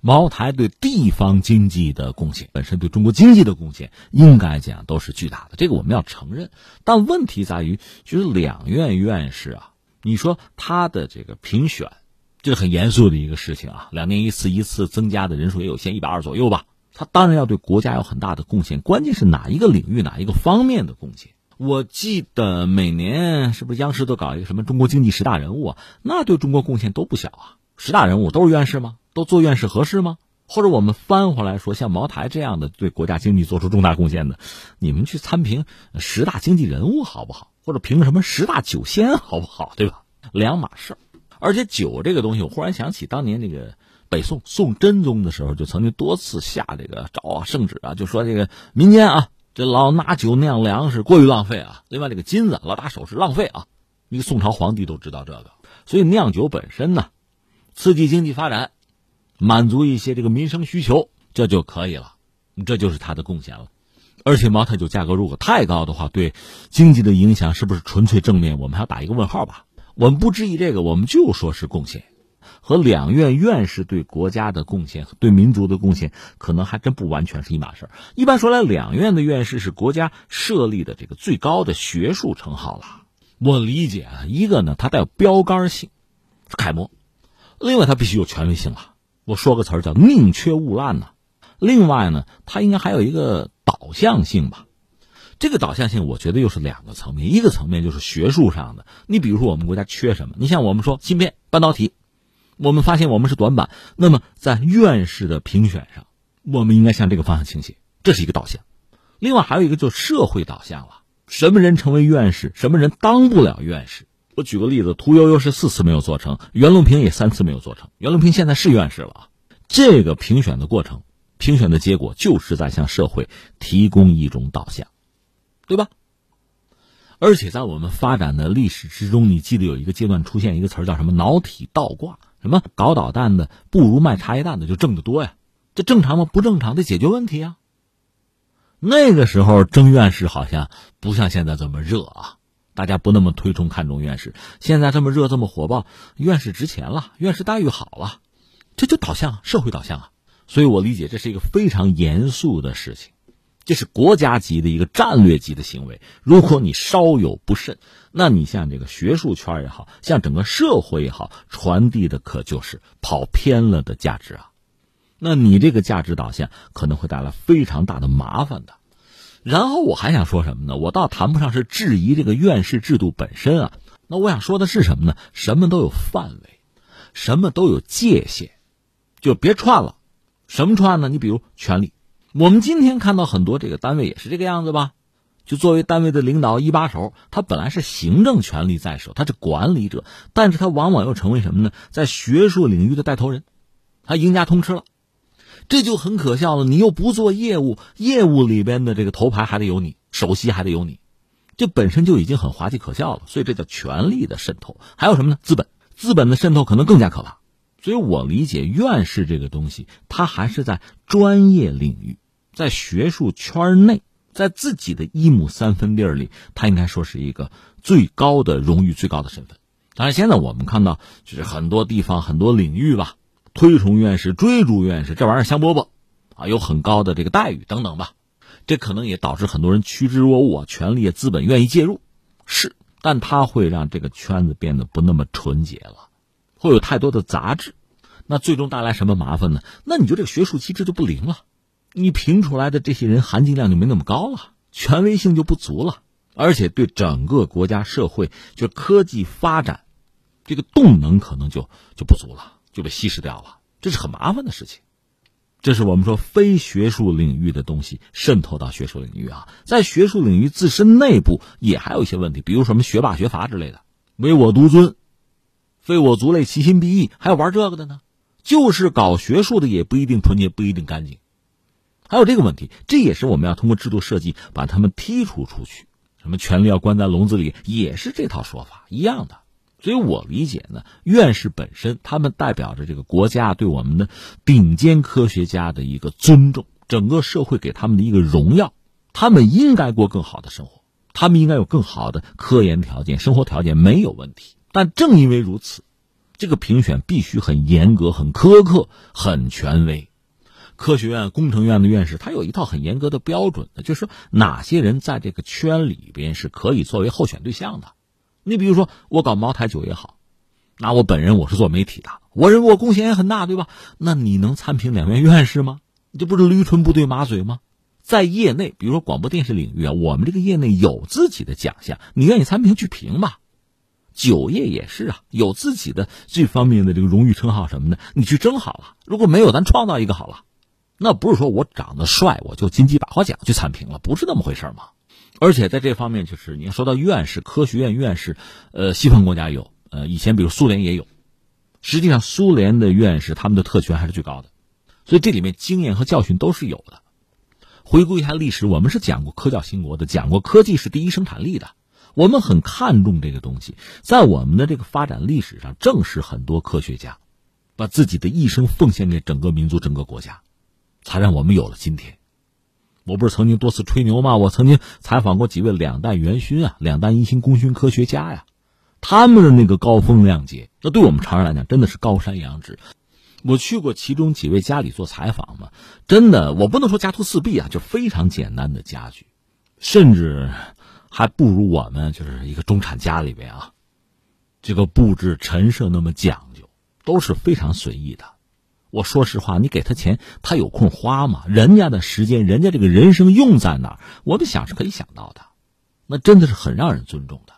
茅台对地方经济的贡献，本身对中国经济的贡献，应该讲都是巨大的。这个我们要承认。但问题在于，就是两院院士啊，你说他的这个评选，这是很严肃的一个事情啊。两年一次，一次增加的人数也有限，一百二左右吧。他当然要对国家有很大的贡献，关键是哪一个领域、哪一个方面的贡献。我记得每年是不是央视都搞一个什么中国经济十大人物啊？那对中国贡献都不小啊！十大人物都是院士吗？都做院士合适吗？或者我们翻回来说，像茅台这样的对国家经济做出重大贡献的，你们去参评十大经济人物好不好？或者评什么十大酒仙好不好？对吧？两码事儿。而且酒这个东西，我忽然想起当年那个北宋宋真宗的时候，就曾经多次下这个诏啊、圣旨啊，就说这个民间啊。这老拿酒酿粮食过于浪费啊！另外，这个金子老打首饰浪费啊！一个宋朝皇帝都知道这个，所以酿酒本身呢，刺激经济发展，满足一些这个民生需求，这就可以了。这就是它的贡献了。而且茅台酒价格如果太高的话，对经济的影响是不是纯粹正面？我们还要打一个问号吧。我们不质疑这个，我们就说是贡献。和两院院士对国家的贡献、对民族的贡献，可能还真不完全是一码事一般说来，两院的院士是国家设立的这个最高的学术称号了。我理解啊，一个呢，它带有标杆性，是楷模；另外，它必须有权威性了。我说个词儿叫宁缺毋滥呐。另外呢，它应该还有一个导向性吧。这个导向性，我觉得又是两个层面。一个层面就是学术上的，你比如说我们国家缺什么？你像我们说芯片、半导体。我们发现我们是短板，那么在院士的评选上，我们应该向这个方向倾斜，这是一个导向。另外还有一个就是社会导向了，什么人成为院士，什么人当不了院士。我举个例子，屠呦呦是四次没有做成，袁隆平也三次没有做成。袁隆平现在是院士了啊。这个评选的过程，评选的结果就是在向社会提供一种导向，对吧？而且在我们发展的历史之中，你记得有一个阶段出现一个词儿叫什么“脑体倒挂”。什么搞导弹的不如卖茶叶蛋的就挣得多呀？这正常吗？不正常，得解决问题啊。那个时候争院士好像不像现在这么热啊，大家不那么推崇看重院士。现在这么热这么火爆，院士值钱了，院士待遇好了，这就导向社会导向啊。所以我理解这是一个非常严肃的事情。这是国家级的一个战略级的行为，如果你稍有不慎，那你像这个学术圈也好像整个社会也好，传递的可就是跑偏了的价值啊。那你这个价值导向可能会带来非常大的麻烦的。然后我还想说什么呢？我倒谈不上是质疑这个院士制度本身啊。那我想说的是什么呢？什么都有范围，什么都有界限，就别串了。什么串呢？你比如权力。我们今天看到很多这个单位也是这个样子吧，就作为单位的领导一把手，他本来是行政权力在手，他是管理者，但是他往往又成为什么呢？在学术领域的带头人，他赢家通吃了，这就很可笑了。你又不做业务，业务里边的这个头牌还得有你，首席还得有你，这本身就已经很滑稽可笑了。所以这叫权力的渗透。还有什么呢？资本，资本的渗透可能更加可怕。所以我理解院士这个东西，他还是在专业领域。在学术圈内，在自己的一亩三分地儿里，他应该说是一个最高的荣誉、最高的身份。当然，现在我们看到，就是很多地方、很多领域吧，推崇院士、追逐院士，这玩意儿香饽饽啊，有很高的这个待遇等等吧。这可能也导致很多人趋之若鹜啊，权力、资本愿意介入，是，但它会让这个圈子变得不那么纯洁了，会有太多的杂质，那最终带来什么麻烦呢？那你就这个学术机制就不灵了。你评出来的这些人含金量就没那么高了，权威性就不足了，而且对整个国家社会就科技发展，这个动能可能就就不足了，就被稀释掉了，这是很麻烦的事情。这是我们说非学术领域的东西渗透到学术领域啊，在学术领域自身内部也还有一些问题，比如什么学霸学阀之类的，唯我独尊，非我族类，其心必异，还有玩这个的呢。就是搞学术的也不一定纯洁，不一定干净，还有这个问题，这也是我们要通过制度设计把他们剔除出去。什么权力要关在笼子里，也是这套说法一样的。所以我理解呢，院士本身他们代表着这个国家对我们的顶尖科学家的一个尊重，整个社会给他们的一个荣耀，他们应该过更好的生活，他们应该有更好的科研条件、生活条件没有问题。但正因为如此，这个评选必须很严格、很苛刻、很权威。科学院、工程院的院士，他有一套很严格的标准的，就是说哪些人在这个圈里边是可以作为候选对象的。你比如说，我搞茅台酒也好，那我本人我是做媒体的，我认为我贡献也很大，对吧？那你能参评两院院士吗？这不是驴唇不对马嘴吗？在业内，比如说广播电视领域啊，我们这个业内有自己的奖项，你愿意参评去评吧。酒业也是啊，有自己的这方面的这个荣誉称号什么的，你去争好了。如果没有，咱创造一个好了。那不是说我长得帅我就金鸡百花奖去参评了，不是那么回事吗？而且在这方面，就是你要说到院士、科学院院士，呃，西方国家有，呃，以前比如苏联也有。实际上，苏联的院士他们的特权还是最高的，所以这里面经验和教训都是有的。回顾一下历史，我们是讲过科教兴国的，讲过科技是第一生产力的，我们很看重这个东西。在我们的这个发展历史上，正是很多科学家把自己的一生奉献给整个民族、整个国家。才让我们有了今天。我不是曾经多次吹牛吗？我曾经采访过几位两弹元勋啊，两弹一星功勋科学家呀，他们的那个高风亮节，那对我们常人来讲真的是高山仰止。我去过其中几位家里做采访嘛，真的，我不能说家徒四壁啊，就非常简单的家具，甚至还不如我们就是一个中产家里边啊，这个布置陈设那么讲究，都是非常随意的。我说实话，你给他钱，他有空花吗？人家的时间，人家这个人生用在哪儿？我们想是可以想到的，那真的是很让人尊重的。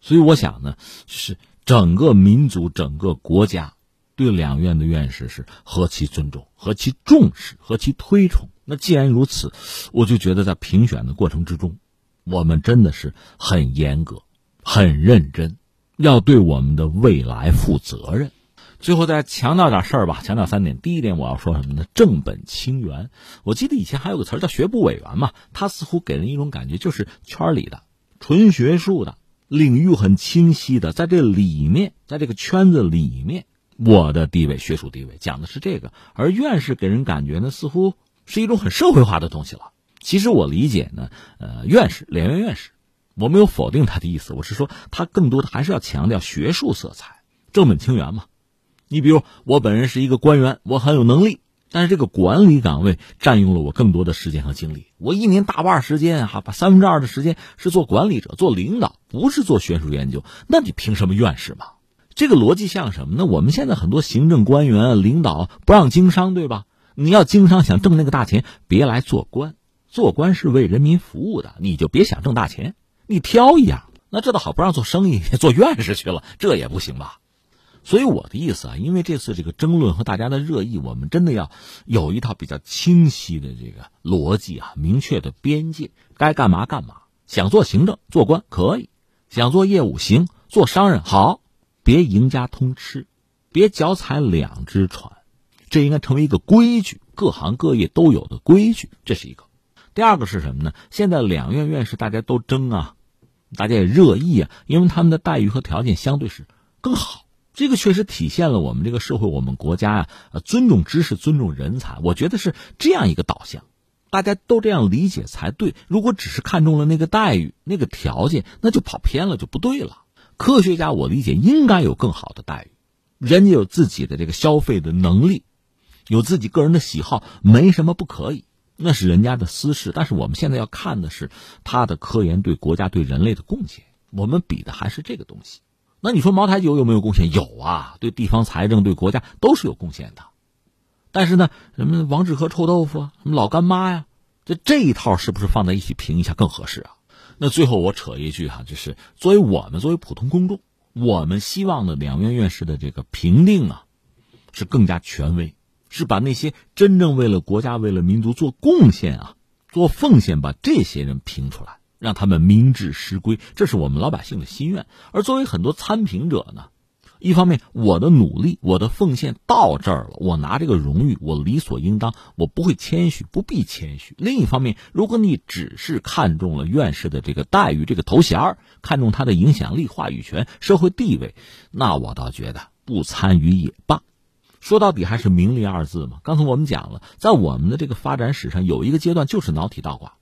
所以我想呢，是整个民族、整个国家对两院的院士是何其尊重、何其重视、何其推崇。那既然如此，我就觉得在评选的过程之中，我们真的是很严格、很认真，要对我们的未来负责任。最后再强调点事儿吧，强调三点。第一点，我要说什么呢？正本清源。我记得以前还有个词儿叫学部委员嘛，他似乎给人一种感觉，就是圈里的、纯学术的、领域很清晰的，在这里面，在这个圈子里面，我的地位、学术地位讲的是这个。而院士给人感觉呢，似乎是一种很社会化的东西了。<laughs> 其实我理解呢，呃，院士、两院院士，我没有否定他的意思，我是说他更多的还是要强调学术色彩，正本清源嘛。你比如我本人是一个官员，我很有能力，但是这个管理岗位占用了我更多的时间和精力。我一年大半时间哈，把三分之二的时间是做管理者、做领导，不是做学术研究。那你凭什么院士嘛？这个逻辑像什么呢？我们现在很多行政官员、领导不让经商，对吧？你要经商想挣那个大钱，别来做官，做官是为人民服务的，你就别想挣大钱，你挑一样。那这倒好，不让做生意，做院士去了，这也不行吧？所以我的意思啊，因为这次这个争论和大家的热议，我们真的要有一套比较清晰的这个逻辑啊，明确的边界，该干嘛干嘛。想做行政、做官可以，想做业务行，做商人好，别赢家通吃，别脚踩两只船，这应该成为一个规矩，各行各业都有的规矩。这是一个。第二个是什么呢？现在两院院士大家都争啊，大家也热议啊，因为他们的待遇和条件相对是更好。这个确实体现了我们这个社会，我们国家呀，呃，尊重知识、尊重人才。我觉得是这样一个导向，大家都这样理解才对。如果只是看中了那个待遇、那个条件，那就跑偏了，就不对了。科学家，我理解应该有更好的待遇，人家有自己的这个消费的能力，有自己个人的喜好，没什么不可以，那是人家的私事。但是我们现在要看的是他的科研对国家、对人类的贡献，我们比的还是这个东西。那你说茅台酒有没有贡献？有啊，对地方财政、对国家都是有贡献的。但是呢，什么王致和臭豆腐啊，什么老干妈呀，这这一套是不是放在一起评一下更合适啊？那最后我扯一句哈，就是作为我们作为普通公众，我们希望的两院院士的这个评定啊，是更加权威、是把那些真正为了国家、为了民族做贡献啊、做奉献，把这些人评出来，让他们明志实归，这是我们老百姓的心愿。而作为很多参评者呢，一方面我的努力、我的奉献到这儿了，我拿这个荣誉，我理所应当，我不会谦虚，不必谦虚。另一方面，如果你只是看中了院士的这个待遇、这个头衔看中他的影响力、话语权、社会地位，那我倒觉得不参与也罢。说到底还是名利二字嘛。刚才我们讲了，在我们的这个发展史上，有一个阶段就是脑体倒挂，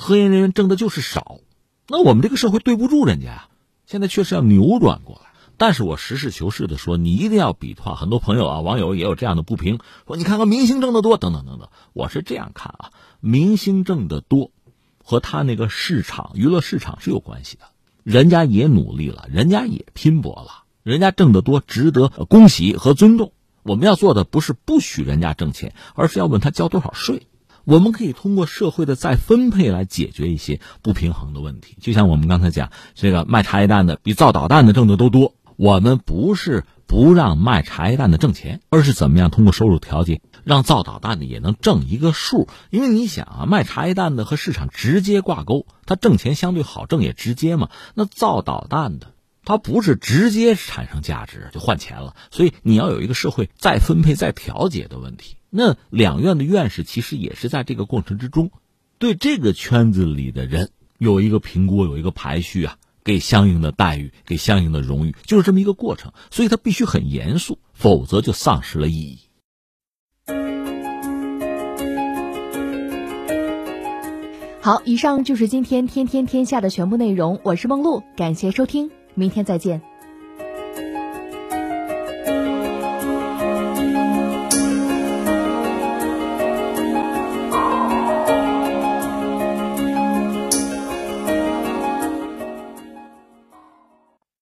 科研人员挣的就是少，那我们这个社会对不住人家呀。现在确实要扭转过来，但是我实事求是的说，你一定要比划。很多朋友啊，网友也有这样的不平，说你看看明星挣得多，等等等等。我是这样看啊，明星挣得多，和他那个市场娱乐市场是有关系的。人家也努力了，人家也拼搏了，人家挣得多，值得恭喜和尊重。我们要做的不是不许人家挣钱，而是要问他交多少税。我们可以通过社会的再分配来解决一些不平衡的问题。就像我们刚才讲，这个卖茶叶蛋的比造导弹的挣的都多。我们不是不让卖茶叶蛋的挣钱，而是怎么样通过收入调节，让造导弹的也能挣一个数。因为你想啊，卖茶叶蛋的和市场直接挂钩，它挣钱相对好挣也直接嘛。那造导弹的。它不是直接产生价值就换钱了，所以你要有一个社会再分配、再调节的问题。那两院的院士其实也是在这个过程之中，对这个圈子里的人有一个评估、有一个排序啊，给相应的待遇、给相应的荣誉，就是这么一个过程。所以它必须很严肃，否则就丧失了意义。好，以上就是今天天天天下的全部内容。我是梦露，感谢收听。明天再见。